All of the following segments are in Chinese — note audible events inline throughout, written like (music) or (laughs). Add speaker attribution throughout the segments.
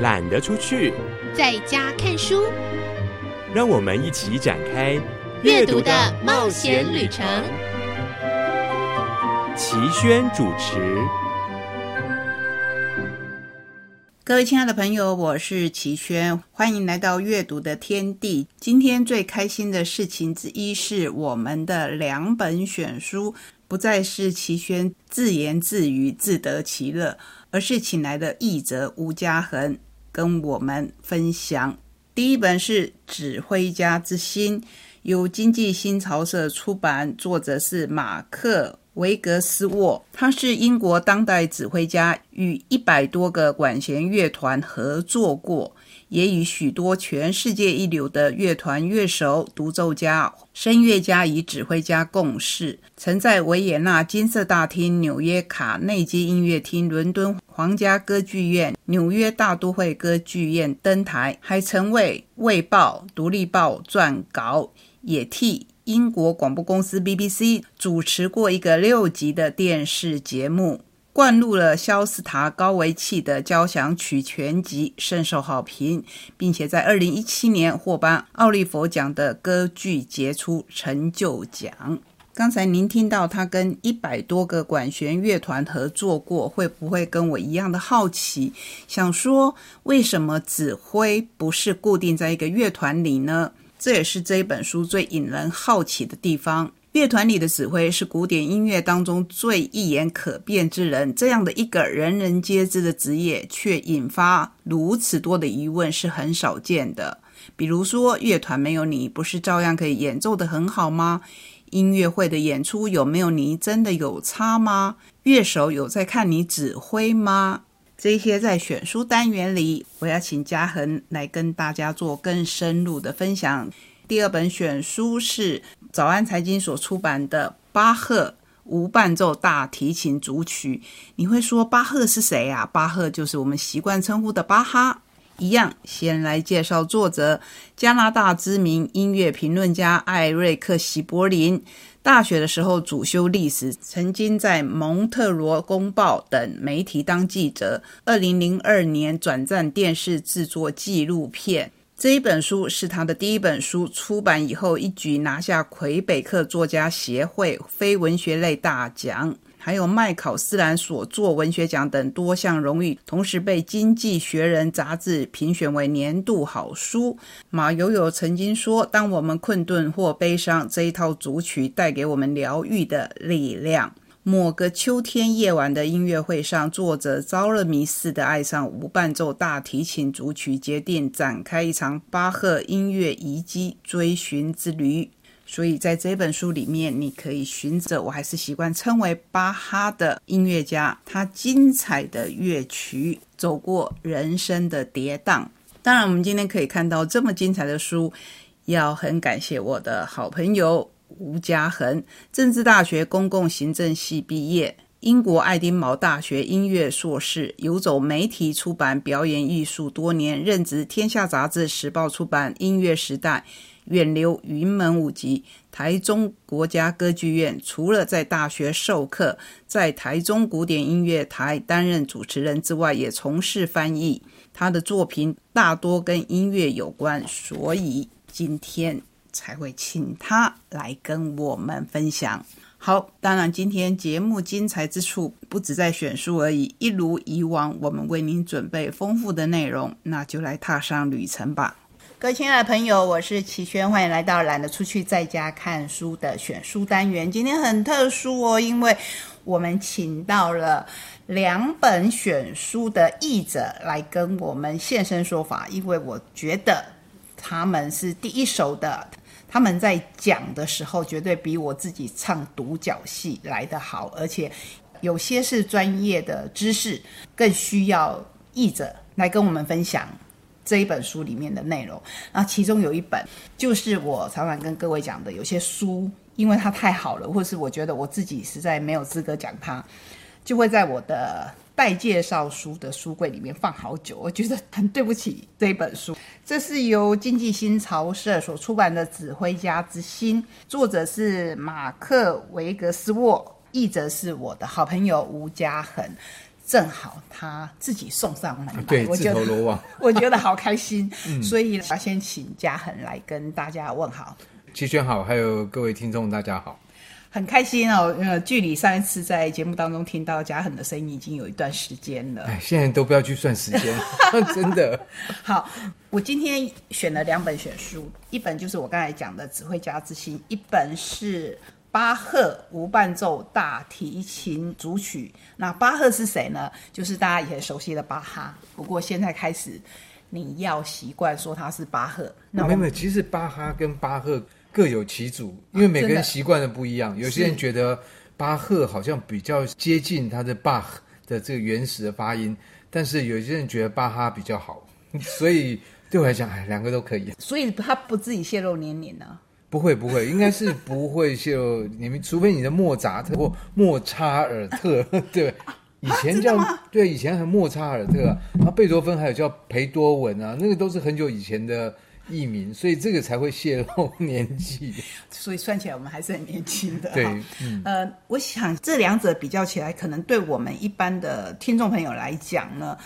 Speaker 1: 懒得出去，
Speaker 2: 在家看书。
Speaker 1: 让我们一起展开
Speaker 2: 阅读的冒险旅程。
Speaker 1: 齐轩主持。
Speaker 3: 各位亲爱的朋友，我是齐轩，欢迎来到阅读的天地。今天最开心的事情之一是，我们的两本选书不再是齐轩自言自语、自得其乐，而是请来的译者吴家恒。跟我们分享，第一本是《指挥家之心》，由经济新潮社出版，作者是马克·维格斯沃，他是英国当代指挥家，与一百多个管弦乐团合作过。也与许多全世界一流的乐团乐手、独奏家、声乐家与指挥家共事，曾在维也纳金色大厅、纽约卡内基音乐厅、伦敦皇家歌剧院、纽约大都会歌剧院登台，还曾为《卫报》《独立报》撰稿，也替英国广播公司 BBC 主持过一个六集的电视节目。灌录了肖斯塔高维契的交响曲全集，深受好评，并且在二零一七年获颁奥利佛奖的歌剧杰出成就奖。刚才您听到他跟一百多个管弦乐团合作过，会不会跟我一样的好奇？想说为什么指挥不是固定在一个乐团里呢？这也是这一本书最引人好奇的地方。乐团里的指挥是古典音乐当中最一言可辨之人，这样的一个人人皆知的职业，却引发如此多的疑问，是很少见的。比如说，乐团没有你，不是照样可以演奏的很好吗？音乐会的演出有没有你，真的有差吗？乐手有在看你指挥吗？这些在选书单元里，我要请嘉恒来跟大家做更深入的分享。第二本选书是早安财经所出版的巴赫无伴奏大提琴组曲。你会说巴赫是谁啊？巴赫就是我们习惯称呼的巴哈。一样，先来介绍作者，加拿大知名音乐评论家艾瑞克·席柏林。大学的时候主修历史，曾经在蒙特罗公报等媒体当记者。二零零二年转战电视制作纪录片。这一本书是他的第一本书，出版以后一举拿下魁北克作家协会非文学类大奖，还有麦考斯兰所作文学奖等多项荣誉，同时被《经济学人》杂志评选为年度好书。马友友曾经说：“当我们困顿或悲伤，这一套组曲带给我们疗愈的力量。”某个秋天夜晚的音乐会上，作者着了迷似的爱上无伴奏大提琴组曲，决定展开一场巴赫音乐遗迹追寻之旅。所以，在这本书里面，你可以寻着我还是习惯称为巴哈的音乐家，他精彩的乐曲，走过人生的跌宕。当然，我们今天可以看到这么精彩的书，要很感谢我的好朋友。吴家恒，政治大学公共行政系毕业，英国爱丁堡大学音乐硕士，游走媒体出版表演艺术多年，任职《天下杂志》《时报》出版《音乐时代》，远流云门舞集，台中国家歌剧院。除了在大学授课，在台中古典音乐台担任主持人之外，也从事翻译。他的作品大多跟音乐有关，所以今天。才会请他来跟我们分享。好，当然今天节目精彩之处不止在选书而已，一如以往，我们为您准备丰富的内容，那就来踏上旅程吧。各位亲爱的朋友，我是齐轩，欢迎来到懒得出去在家看书的选书单元。今天很特殊哦，因为我们请到了两本选书的译者来跟我们现身说法，因为我觉得他们是第一手的。他们在讲的时候，绝对比我自己唱独角戏来得好，而且有些是专业的知识，更需要译者来跟我们分享这一本书里面的内容。那其中有一本，就是我常常跟各位讲的，有些书因为它太好了，或是我觉得我自己实在没有资格讲它，就会在我的。待介绍书的书柜里面放好久，我觉得很对不起这一本书。这是由经济新潮社所出版的《指挥家之心》，作者是马克·维格斯沃，译者是我的好朋友吴家恒。正好他自己送上门来，
Speaker 4: 对，
Speaker 3: 我觉得
Speaker 4: 投罗网。(laughs)
Speaker 3: 我觉得好开心，所以我要先请嘉恒来跟大家问好。
Speaker 4: 齐轩好，还有各位听众，大家好。
Speaker 3: 很开心哦，呃，距离上一次在节目当中听到嘉恒的声音已经有一段时间了。
Speaker 4: 哎，现在都不要去算时间，(laughs) 真的。(laughs)
Speaker 3: 好，我今天选了两本选书，一本就是我刚才讲的《指挥家之心》，一本是巴赫无伴奏大提琴组曲。那巴赫是谁呢？就是大家以前熟悉的巴哈。不过现在开始，你要习惯说他是巴赫。那
Speaker 4: 没有没有，其实巴哈跟巴赫各有其主，因为每个人习惯的不一样。有些人觉得巴赫好像比较接近他的 Bach 的这个原始的发音，但是有些人觉得巴哈比较好，所以对我来讲，哎，两个都可以。
Speaker 3: 所以他不自己泄露年龄呢。
Speaker 4: 不会不会，应该是不会泄露你们，除非你的莫扎特或莫查尔特，(laughs) 对，以前叫、对，以前还莫查尔特啊，然后贝多芬还有叫裴多文啊，那个都是很久以前的艺名，所以这个才会泄露年纪。
Speaker 3: 所以算起来我们还是很年轻的。
Speaker 4: 对
Speaker 3: 嗯，呃，我想这两者比较起来，可能对我们一般的听众朋友来讲呢，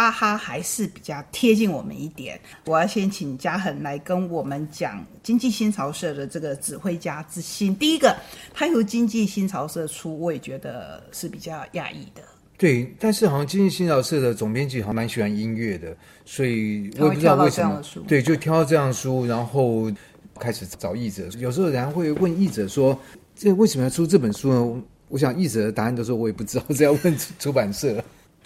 Speaker 3: 巴哈还是比较贴近我们一点。我要先请嘉恒来跟我们讲经济新潮社的这个指挥家之心。第一个，他由经济新潮社出，我也觉得是比较讶异的。
Speaker 4: 对，但是好像经济新潮社的总编辑好像蛮喜欢音乐的，所以我也不知道为什么对，就挑到这样的书，然后开始找译者。有时候人家会问译者说：“这为什么要出这本书呢？”我想译者的答案都说：“我也不知道，这要问出出版社。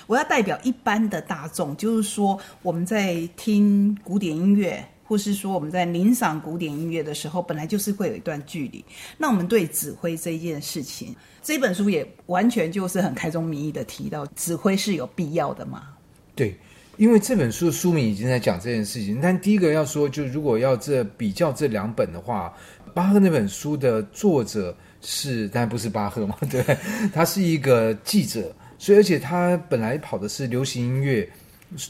Speaker 3: 我要代表一般的大众，就是说我们在听古典音乐，或是说我们在聆赏古典音乐的时候，本来就是会有一段距离。那我们对指挥这一件事情，这本书也完全就是很开宗明义的提到，指挥是有必要的吗？”
Speaker 4: 对，因为这本书的书名已经在讲这件事情。但第一个要说，就如果要这比较这两本的话，巴赫那本书的作者是，但不是巴赫嘛，对，他是一个记者，所以而且他本来跑的是流行音乐。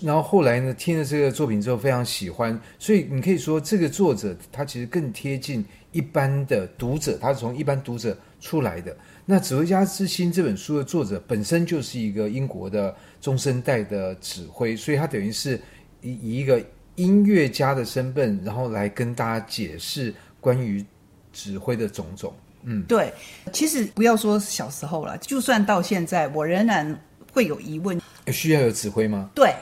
Speaker 4: 然后后来呢，听了这个作品之后非常喜欢，所以你可以说这个作者他其实更贴近一般的读者，他是从一般读者出来的。那《指挥家之心》这本书的作者本身就是一个英国的中生代的指挥，所以他等于是以以一个音乐家的身份，然后来跟大家解释关于指挥的种种。嗯，
Speaker 3: 对，其实不要说小时候了，就算到现在，我仍然会有疑问。
Speaker 4: 需要有指挥吗？
Speaker 3: 对，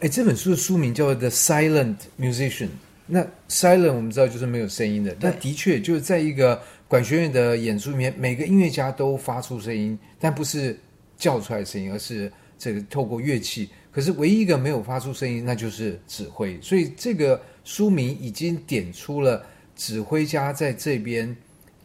Speaker 4: 哎，这本书的书名叫做《The Silent Musician》。那 silent 我们知道就是没有声音的，那的确就是在一个管弦乐的演出里面，每个音乐家都发出声音，但不是叫出来的声音，而是这个透过乐器。可是唯一一个没有发出声音，那就是指挥。所以这个书名已经点出了指挥家在这边，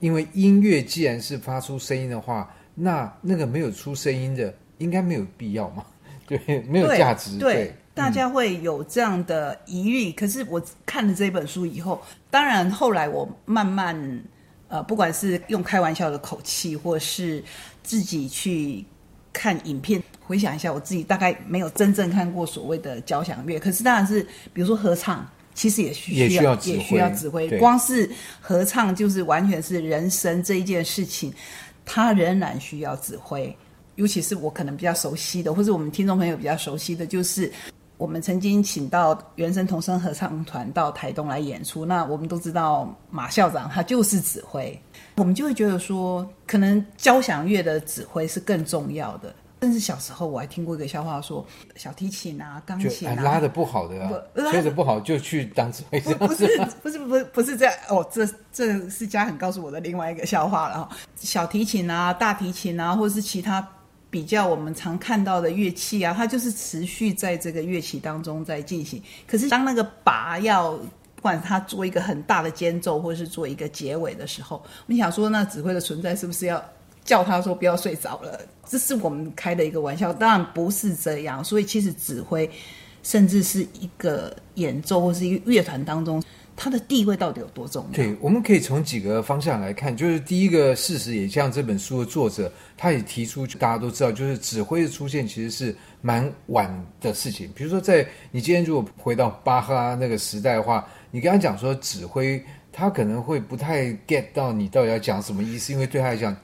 Speaker 4: 因为音乐既然是发出声音的话，那那个没有出声音的应该没有必要嘛？(laughs) 对，没有价值。
Speaker 3: 对，大家会有这样的疑虑。可是我看了这本书以后，当然后来我慢慢呃，不管是用开玩笑的口气，或是自己去看影片，回想一下，我自己大概没有真正看过所谓的交响乐。可是当然是，比如说合唱。其实也需
Speaker 4: 也需要指挥
Speaker 3: 也需要指挥，光是合唱就是完全是人生这一件事情，它仍然需要指挥。尤其是我可能比较熟悉的，或者我们听众朋友比较熟悉的，就是我们曾经请到原声童声合唱团到台东来演出。那我们都知道马校长他就是指挥，我们就会觉得说，可能交响乐的指挥是更重要的。甚至小时候我还听过一个笑话说，小提琴啊、钢琴啊，
Speaker 4: 哎拉的不好的吹的不好就去当指挥，
Speaker 3: 不不是 (laughs) 不是不是不是这样哦，这这是嘉恒告诉我的另外一个笑话了哈。小提琴啊、大提琴啊，或者是其他比较我们常看到的乐器啊，它就是持续在这个乐器当中在进行。可是当那个拔要不管它做一个很大的间奏，或者是做一个结尾的时候，我们想说，那指挥的存在是不是要叫他说不要睡着了？这是我们开的一个玩笑，当然不是这样。所以其实指挥。甚至是一个演奏或是一个乐团当中，他的地位到底有多重要？
Speaker 4: 对，我们可以从几个方向来看，就是第一个事实，也像这本书的作者，他也提出，大家都知道，就是指挥的出现其实是蛮晚的事情。比如说，在你今天如果回到巴哈那个时代的话，你跟他讲说指挥，他可能会不太 get 到你到底要讲什么意思，因为对他来讲，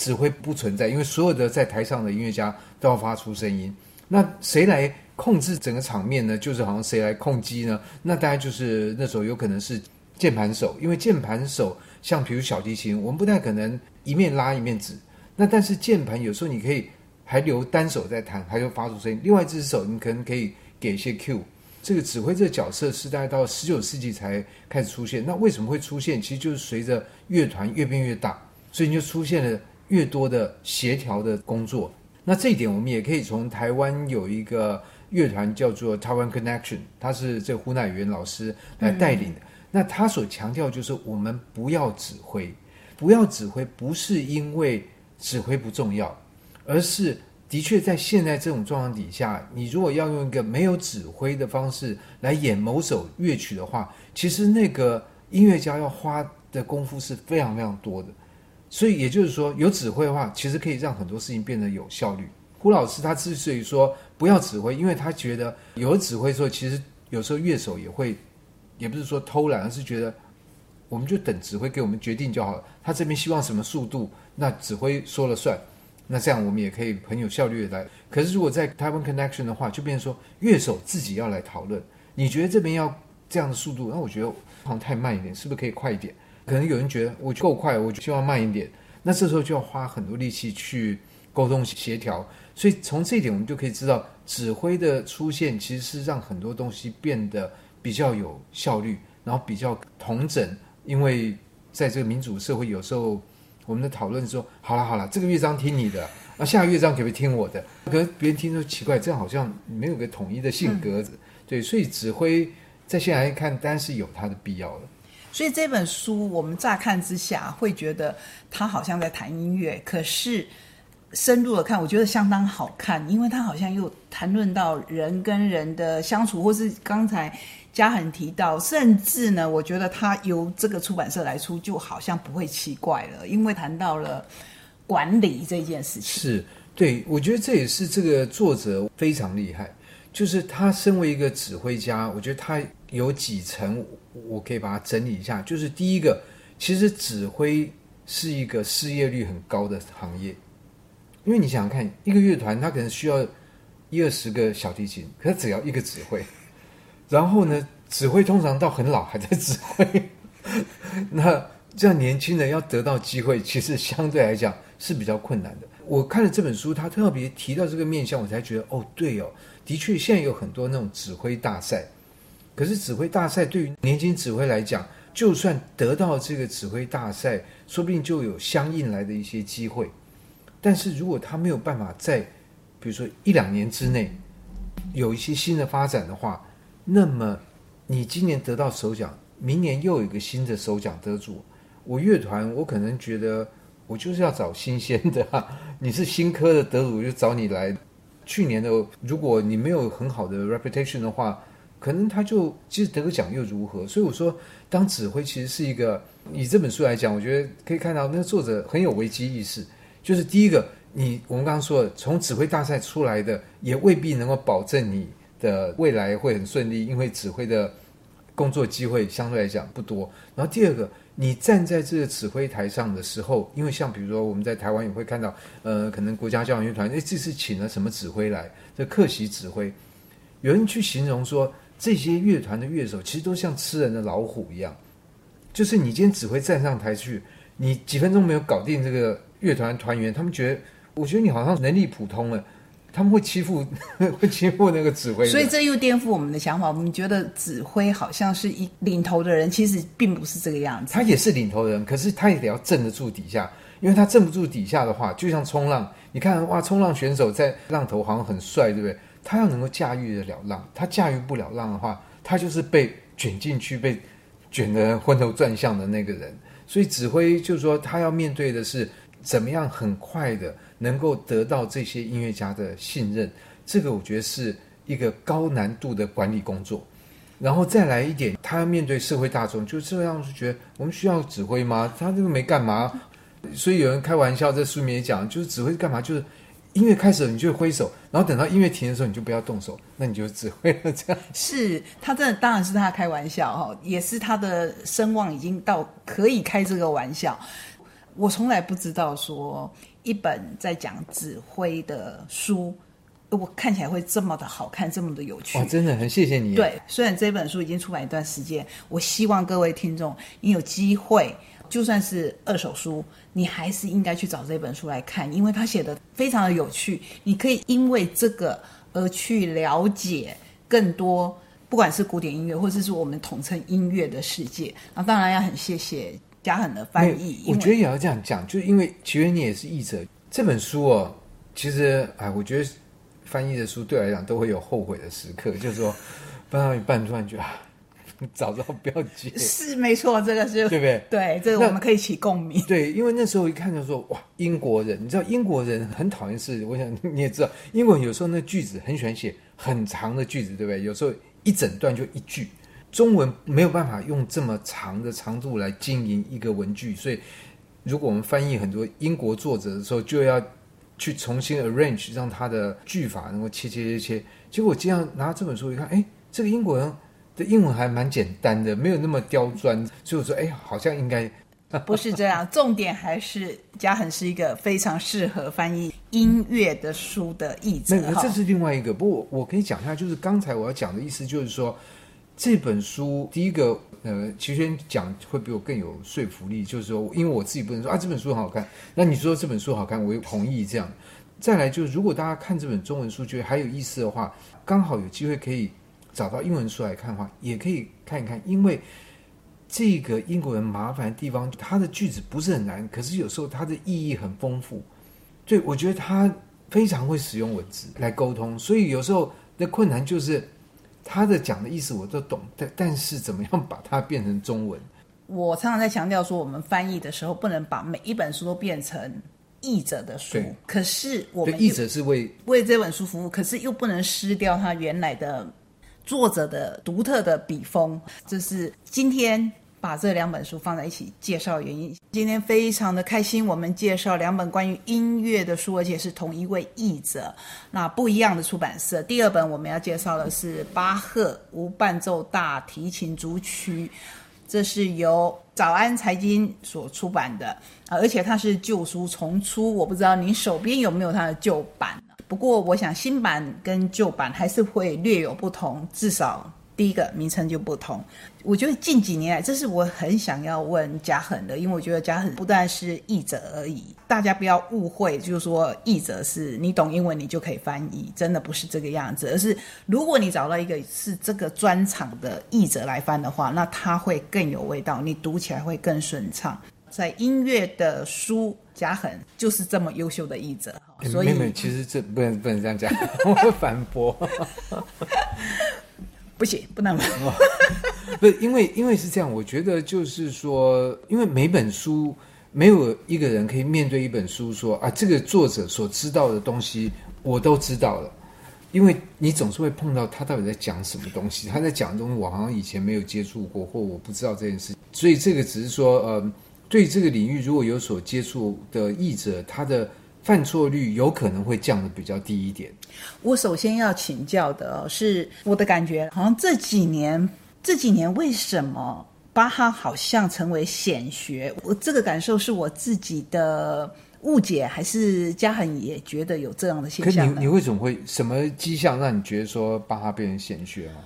Speaker 4: 指挥不存在，因为所有的在台上的音乐家都要发出声音。那谁来控制整个场面呢？就是好像谁来控机呢？那大概就是那时候有可能是键盘手，因为键盘手像比如小提琴，我们不太可能一面拉一面指。那但是键盘有时候你可以还留单手在弹，还会发出声音。另外一只手你可能可以给一些 Q。这个指挥这个角色是大概到十九世纪才开始出现。那为什么会出现？其实就是随着乐团越变越大，所以你就出现了越多的协调的工作。那这一点我们也可以从台湾有一个乐团叫做台湾 Connection，他是这胡乃元老师来带领的。那他所强调就是我们不要指挥，不要指挥，不是因为指挥不重要，而是。的确，在现在这种状况底下，你如果要用一个没有指挥的方式来演某首乐曲的话，其实那个音乐家要花的功夫是非常非常多的。所以也就是说，有指挥的话，其实可以让很多事情变得有效率。胡老师他之所以说不要指挥，因为他觉得有指挥之后，其实有时候乐手也会，也不是说偷懒，而是觉得我们就等指挥给我们决定就好了。他这边希望什么速度，那指挥说了算。那这样我们也可以很有效率的来。可是如果在台湾 connection 的话，就变成说乐手自己要来讨论。你觉得这边要这样的速度，那我觉得好像太慢一点，是不是可以快一点？可能有人觉得我够快，我就希望慢一点。那这时候就要花很多力气去沟通协调。所以从这一点，我们就可以知道，指挥的出现其实是让很多东西变得比较有效率，然后比较同整。因为在这个民主社会，有时候。我们的讨论说，好了好了，这个乐章听你的，啊，下个乐章可不可以听我的？可能别人听说奇怪，这样好像没有个统一的性格，对，所以指挥在现在来看，当然是有它的必要了。
Speaker 3: 所以这本书，我们乍看之下会觉得他好像在谈音乐，可是深入的看，我觉得相当好看，因为他好像又谈论到人跟人的相处，或是刚才。嘉恒提到，甚至呢，我觉得他由这个出版社来出，就好像不会奇怪了，因为谈到了管理这件事情。
Speaker 4: 是，对，我觉得这也是这个作者非常厉害，就是他身为一个指挥家，我觉得他有几层，我可以把它整理一下。就是第一个，其实指挥是一个失业率很高的行业，因为你想想看，一个乐团他可能需要一二十个小提琴，可是只要一个指挥。然后呢，指挥通常到很老还在指挥，(laughs) 那这样年轻人要得到机会，其实相对来讲是比较困难的。我看了这本书，他特别提到这个面向，我才觉得哦，对哦，的确现在有很多那种指挥大赛，可是指挥大赛对于年轻指挥来讲，就算得到这个指挥大赛，说不定就有相应来的一些机会，但是如果他没有办法在比如说一两年之内有一些新的发展的话，那么，你今年得到首奖，明年又有一个新的首奖得主。我乐团，我可能觉得我就是要找新鲜的。(laughs) 你是新科的得主，就找你来。去年的，如果你没有很好的 reputation 的话，可能他就其实得个奖又如何？所以我说，当指挥其实是一个，以这本书来讲，我觉得可以看到那个作者很有危机意识。就是第一个，你我们刚刚说，从指挥大赛出来的，也未必能够保证你。的未来会很顺利，因为指挥的工作机会相对来讲不多。然后第二个，你站在这个指挥台上的时候，因为像比如说我们在台湾也会看到，呃，可能国家交响乐团，哎，这次请了什么指挥来？这客席指挥，有人去形容说，这些乐团的乐手其实都像吃人的老虎一样，就是你今天指挥站上台去，你几分钟没有搞定这个乐团团员，他们觉得，我觉得你好像能力普通了。他们会欺负，(laughs) 会欺负那个指挥，
Speaker 3: 所以这又颠覆我们的想法。我们觉得指挥好像是一领头的人，其实并不是这个样子。
Speaker 4: 他也是领头人，可是他也得要镇得住底下，因为他镇不住底下的话，就像冲浪。你看，哇，冲浪选手在浪头好像很帅，对不对？他要能够驾驭得了浪，他驾驭不了浪的话，他就是被卷进去，被卷得昏头转向的那个人。所以指挥就是说，他要面对的是怎么样很快的。能够得到这些音乐家的信任，这个我觉得是一个高难度的管理工作。然后再来一点，他要面对社会大众，就这样是觉得我们需要指挥吗？他这个没干嘛，所以有人开玩笑，在书里面也讲，就是指挥干嘛？就是音乐开始了，你就挥手，然后等到音乐停的时候，你就不要动手，那你就指挥了。这样 (laughs)
Speaker 3: 是他真的当然是他开玩笑哈，也是他的声望已经到可以开这个玩笑。我从来不知道说一本在讲指挥的书，我看起来会这么的好看，这么的有趣。
Speaker 4: 哇，真的很谢谢你。，
Speaker 3: 对，虽然这本书已经出版一段时间，我希望各位听众，你有机会，就算是二手书，你还是应该去找这本书来看，因为它写的非常的有趣。你可以因为这个而去了解更多，不管是古典音乐，或者是我们统称音乐的世界。那当然要很谢谢嘉恒的翻译，
Speaker 4: 我觉得也要这样讲，就是因为其实你也是译者，这本书哦，其实哎，我觉得翻译的书对我来讲都会有后悔的时刻，就是说 (laughs) 翻到一半突然觉得啊，(laughs) 早知道不要接，
Speaker 3: 是没错，这个是
Speaker 4: 对不对？
Speaker 3: 对，这个我们可以起共鸣。
Speaker 4: 对，因为那时候一看就说哇，英国人，你知道英国人很讨厌是，我想 (laughs) 你也知道，英国人有时候那句子很喜欢写很长的句子，对不对？有时候一整段就一句，中文没有办法用这么长的长度来经营一个文句，所以如果我们翻译很多英国作者的时候，就要去重新 arrange，让他的句法能够切切切切。结果这样拿这本书一看，哎，这个英国人的英文还蛮简单的，没有那么刁钻，所以我说，哎，好像应该。
Speaker 3: 不是这样，重点还是嘉恒是一个非常适合翻译音乐的书的译者
Speaker 4: 那这是另外一个，不过我可以讲一下，就是刚才我要讲的意思，就是说这本书第一个，呃，齐轩讲会比我更有说服力，就是说，因为我自己不能说啊这本书很好看，那你说这本书好看，我也同意这样。再来就是，如果大家看这本中文书觉得还有意思的话，刚好有机会可以找到英文书来看的话，也可以看一看，因为这个英国人麻烦的地方，他的句子不是很难，可是有时候它的意义很丰富。对，我觉得他非常会使用文字来沟通，所以有时候的困难就是他的讲的意思我都懂，但但是怎么样把它变成中文？
Speaker 3: 我常常在强调说，我们翻译的时候不能把每一本书都变成译者的书，可是我，们
Speaker 4: 译者是为
Speaker 3: 为这本书服务，可是又不能失掉它原来的作者的独特的笔锋。这是今天把这两本书放在一起介绍原因。今天非常的开心，我们介绍两本关于音乐的书，而且是同一位译者，那不一样的出版社。第二本我们要介绍的是巴赫无伴奏大提琴组曲。这是由早安财经所出版的，而且它是旧书重出，我不知道您手边有没有它的旧版。不过我想新版跟旧版还是会略有不同，至少第一个名称就不同。我觉得近几年来，这是我很想要问嘉恒的，因为我觉得嘉恒不但是译者而已，大家不要误会，就是说译者是你懂英文你就可以翻译，真的不是这个样子，而是如果你找到一个是这个专场的译者来翻的话，那他会更有味道，你读起来会更顺畅。在音乐的书，嘉恒就是这么优秀的译者，所以
Speaker 4: 其实这不能不能这样讲，(laughs) 我会反驳。
Speaker 3: 不行，不能玩。
Speaker 4: 不是因为因为是这样，我觉得就是说，因为每本书没有一个人可以面对一本书说啊，这个作者所知道的东西我都知道了，因为你总是会碰到他到底在讲什么东西，他在讲的东西我好像以前没有接触过，或我不知道这件事，所以这个只是说，呃，对这个领域如果有所接触的译者，他的犯错率有可能会降的比较低一点。
Speaker 3: 我首先要请教的、哦、是我的感觉，好像这几年这几年为什么巴哈好像成为显学？我这个感受是我自己的误解，还是嘉恒也觉得有这样的现
Speaker 4: 可你你？为什么会什么迹象让你觉得说巴哈变成显学啊？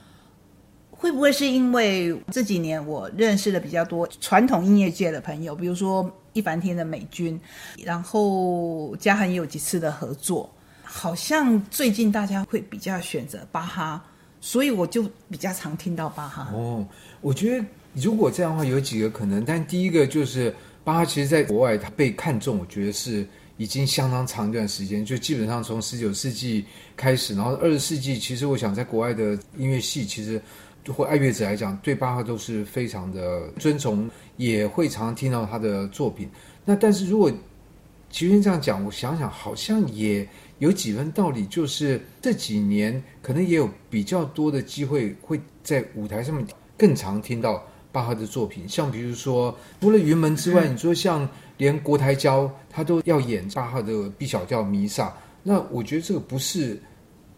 Speaker 3: 会不会是因为这几年我认识了比较多传统音乐界的朋友，比如说一凡天的美军，然后嘉恒也有几次的合作，好像最近大家会比较选择巴哈，所以我就比较常听到巴哈。
Speaker 4: 哦，我觉得如果这样的话，有几个可能。但第一个就是巴哈，其实在国外他被看中，我觉得是已经相当长一段时间，就基本上从十九世纪开始，然后二十世纪，其实我想在国外的音乐系，其实或爱乐者来讲，对巴赫都是非常的尊崇，也会常常听到他的作品。那但是如果其实这样讲，我想想，好像也有几分道理，就是这几年可能也有比较多的机会会在舞台上面更常听到巴赫的作品，像比如说除了云门之外，你说像连国台交他都要演巴赫的 B 小调弥撒，那我觉得这个不是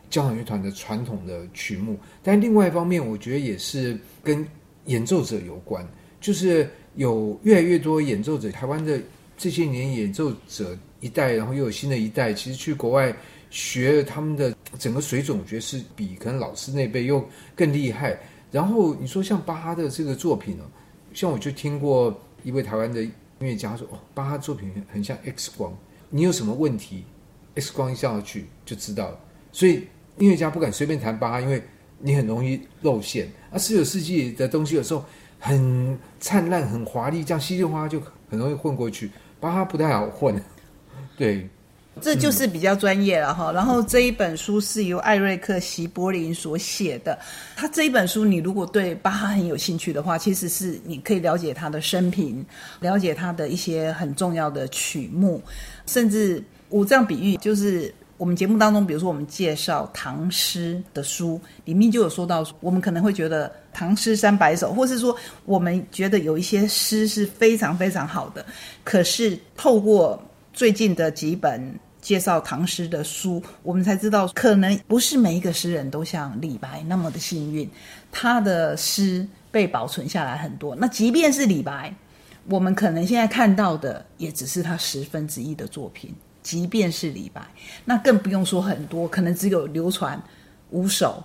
Speaker 4: 交响乐团的传统的曲目，但另外一方面，我觉得也是跟演奏者有关，就是有越来越多演奏者，台湾的这些年演奏者一代，然后又有新的一代，其实去国外学他们的整个水准，我觉得是比可能老师那辈又更厉害。然后你说像巴哈的这个作品呢，像我就听过一位台湾的音乐家说，哦，巴哈作品很像 X 光，你有什么问题，X 光一上去就知道了。所以音乐家不敢随便弹巴哈，因为你很容易露馅。啊，十九世纪的东西有时候很灿烂、很华丽，这样稀里哗啦就很容易混过去。巴哈不太好混，(laughs) 对。
Speaker 3: 这就是比较专业了哈。然后这一本书是由艾瑞克·席柏林所写的。他这一本书，你如果对巴哈很有兴趣的话，其实是你可以了解他的生平，了解他的一些很重要的曲目，甚至我这样比喻，就是我们节目当中，比如说我们介绍唐诗的书，里面就有说到，我们可能会觉得唐诗三百首，或是说我们觉得有一些诗是非常非常好的，可是透过最近的几本。介绍唐诗的书，我们才知道，可能不是每一个诗人都像李白那么的幸运，他的诗被保存下来很多。那即便是李白，我们可能现在看到的也只是他十分之一的作品。即便是李白，那更不用说很多，可能只有流传五首、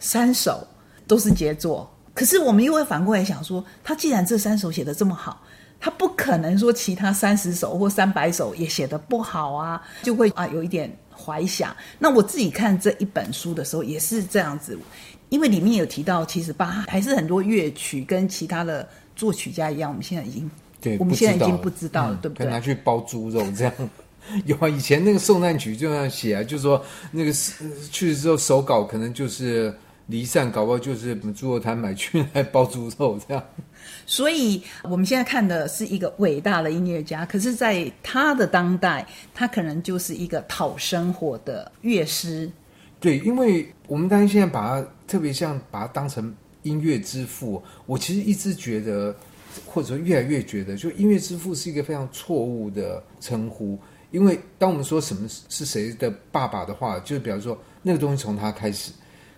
Speaker 3: 三首都是杰作。可是我们又会反过来想说，他既然这三首写的这么好。他不可能说其他三十首或三百首也写得不好啊，就会啊有一点怀想。那我自己看这一本书的时候也是这样子，因为里面有提到，其实巴还是很多乐曲跟其他的作曲家一样，我们现在已经
Speaker 4: 对，
Speaker 3: 我们现在已经不知道了，对不对？
Speaker 4: 拿去包猪肉这样，(laughs) 有啊，以前那个受难曲就这样写啊，就是说那个去世之后手稿可能就是离散，搞不好就是猪肉摊买去来包猪肉这样。
Speaker 3: 所以，我们现在看的是一个伟大的音乐家，可是，在他的当代，他可能就是一个讨生活的乐师。
Speaker 4: 对，因为我们当然现在把他特别像把他当成音乐之父，我其实一直觉得，或者说越来越觉得，就音乐之父是一个非常错误的称呼。因为当我们说什么是谁的爸爸的话，就比方说那个东西从他开始。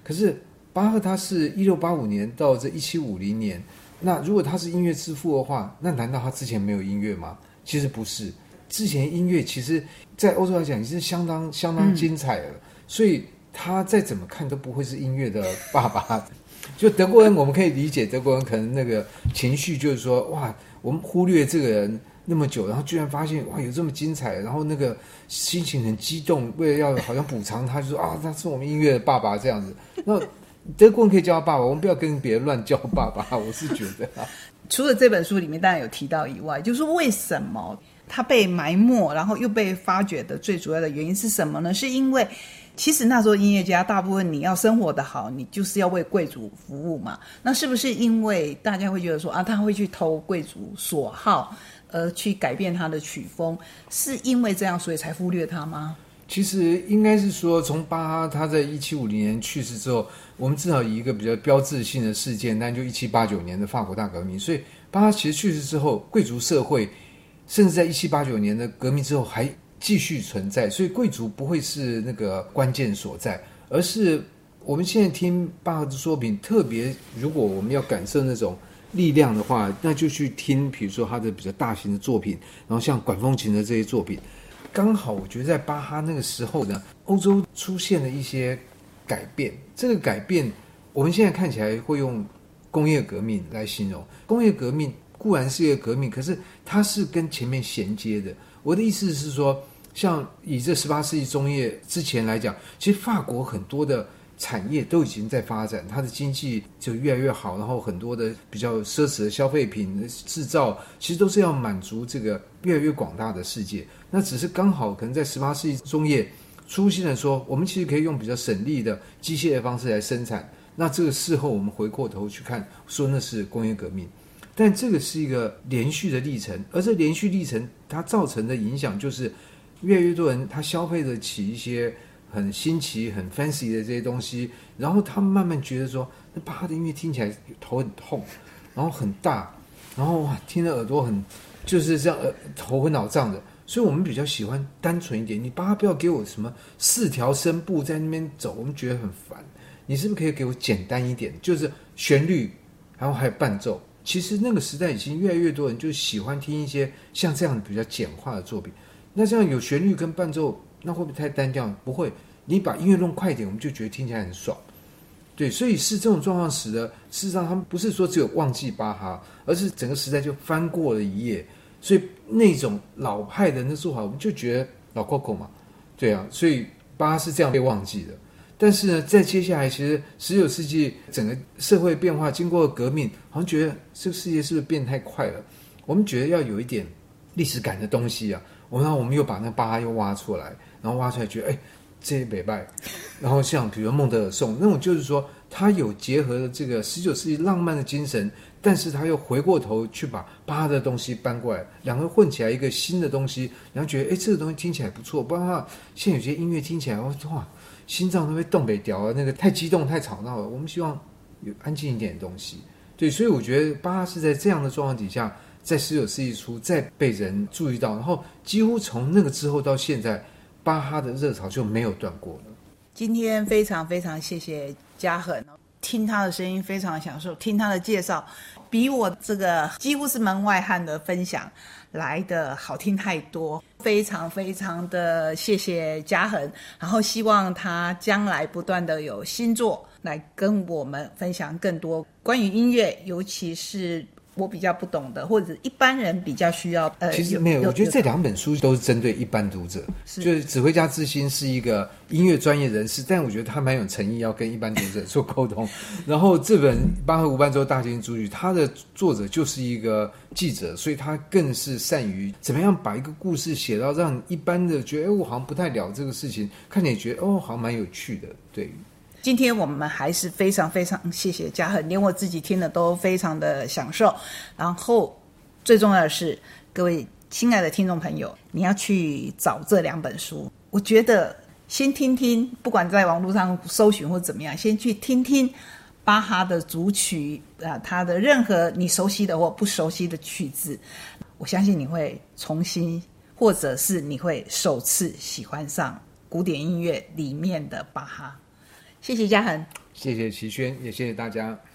Speaker 4: 可是巴赫他是一六八五年到这一七五零年。那如果他是音乐之父的话，那难道他之前没有音乐吗？其实不是，之前音乐其实，在欧洲来讲也是相当相当精彩的，所以他再怎么看都不会是音乐的爸爸。就德国人，我们可以理解德国人可能那个情绪，就是说，哇，我们忽略这个人那么久，然后居然发现哇有这么精彩，然后那个心情很激动，为了要好像补偿他，就说啊，他是我们音乐的爸爸这样子。那德国人可以叫他爸爸，我们不要跟别人乱叫爸爸。(laughs) 我是觉得，啊 (laughs)
Speaker 3: 除了这本书里面当然有提到以外，就是为什么他被埋没，然后又被发掘的最主要的原因是什么呢？是因为其实那时候音乐家大部分你要生活的好，你就是要为贵族服务嘛。那是不是因为大家会觉得说啊，他会去偷贵族所好，而去改变他的曲风？是因为这样，所以才忽略他吗？
Speaker 4: 其实应该是说，从巴哈他在一七五零年去世之后，我们至少以一个比较标志性的事件，那就一七八九年的法国大革命。所以巴哈其实去世之后，贵族社会甚至在一七八九年的革命之后还继续存在。所以贵族不会是那个关键所在，而是我们现在听巴哈的作品，特别如果我们要感受那种力量的话，那就去听，比如说他的比较大型的作品，然后像管风琴的这些作品。刚好，我觉得在巴哈那个时候呢，欧洲出现了一些改变。这个改变，我们现在看起来会用工业革命来形容。工业革命固然是一个革命，可是它是跟前面衔接的。我的意思是说，像以这十八世纪中叶之前来讲，其实法国很多的。产业都已经在发展，它的经济就越来越好，然后很多的比较奢侈的消费品制造，其实都是要满足这个越来越广大的世界。那只是刚好可能在十八世纪中叶出现了说，我们其实可以用比较省力的机械的方式来生产。那这个事后我们回过头去看，说那是工业革命，但这个是一个连续的历程，而这连续历程它造成的影响就是越来越多人他消费得起一些。很新奇、很 fancy 的这些东西，然后他们慢慢觉得说，那巴哈的音乐听起来头很痛，然后很大，然后哇，听的耳朵很就是这样，呃，头昏脑胀的。所以我们比较喜欢单纯一点。你巴哈不要给我什么四条声部在那边走，我们觉得很烦。你是不是可以给我简单一点，就是旋律，然后还有伴奏？其实那个时代已经越来越多人就喜欢听一些像这样比较简化的作品。那这样有旋律跟伴奏，那会不会太单调？不会，你把音乐弄快一点，我们就觉得听起来很爽。对，所以是这种状况使得，事实上他们不是说只有忘记巴哈，而是整个时代就翻过了一页。所以那种老派的那做法，我们就觉得老 Coco 嘛，对啊，所以巴哈是这样被忘记的。但是呢，在接下来，其实十九世纪整个社会变化，经过革命，好像觉得这个世界是不是变太快了？我们觉得要有一点历史感的东西啊。我们我们又把那巴哈又挖出来，然后挖出来觉得，哎，这些北拜。然后像比如孟德尔颂那种，就是说他有结合了这个十九世纪浪漫的精神，但是他又回过头去把巴的东西搬过来，两个混起来一个新的东西，然后觉得，哎，这个东西听起来不错。不然的话，现在有些音乐听起来，哇。心脏都被动北调啊，那个太激动太吵闹了。我们希望有安静一点的东西。对，所以我觉得巴是在这样的状况底下，在十九世纪初再被人注意到，然后几乎从那个之后到现在，巴哈的热潮就没有断过了。
Speaker 3: 今天非常非常谢谢嘉恒，听他的声音非常享受，听他的介绍，比我这个几乎是门外汉的分享来的好听太多。非常非常的谢谢嘉恒，然后希望他将来不断的有新作来跟我们分享更多关于音乐，尤其是。我比较不懂的，或者一般人比较需要。呃，
Speaker 4: 其实没有，我觉得这两本书都是针对一般读者。就是指挥家之心是一个音乐专业人士，但我觉得他蛮有诚意，要跟一般读者做沟通。(laughs) 然后这本《巴赫无伴奏大提琴组曲》，它的作者就是一个记者，所以他更是善于怎么样把一个故事写到让一般的觉得，哎，我好像不太了这个事情，看起来觉得哦，好像蛮有趣的，对。
Speaker 3: 今天我们还是非常非常谢谢嘉恒，连我自己听的都非常的享受。然后最重要的是，各位亲爱的听众朋友，你要去找这两本书。我觉得先听听，不管在网络上搜寻或怎么样，先去听听巴哈的组曲啊，他的任何你熟悉的或不熟悉的曲子，我相信你会重新，或者是你会首次喜欢上古典音乐里面的巴哈。谢谢嘉恒，
Speaker 4: 谢谢齐轩，也谢谢大家。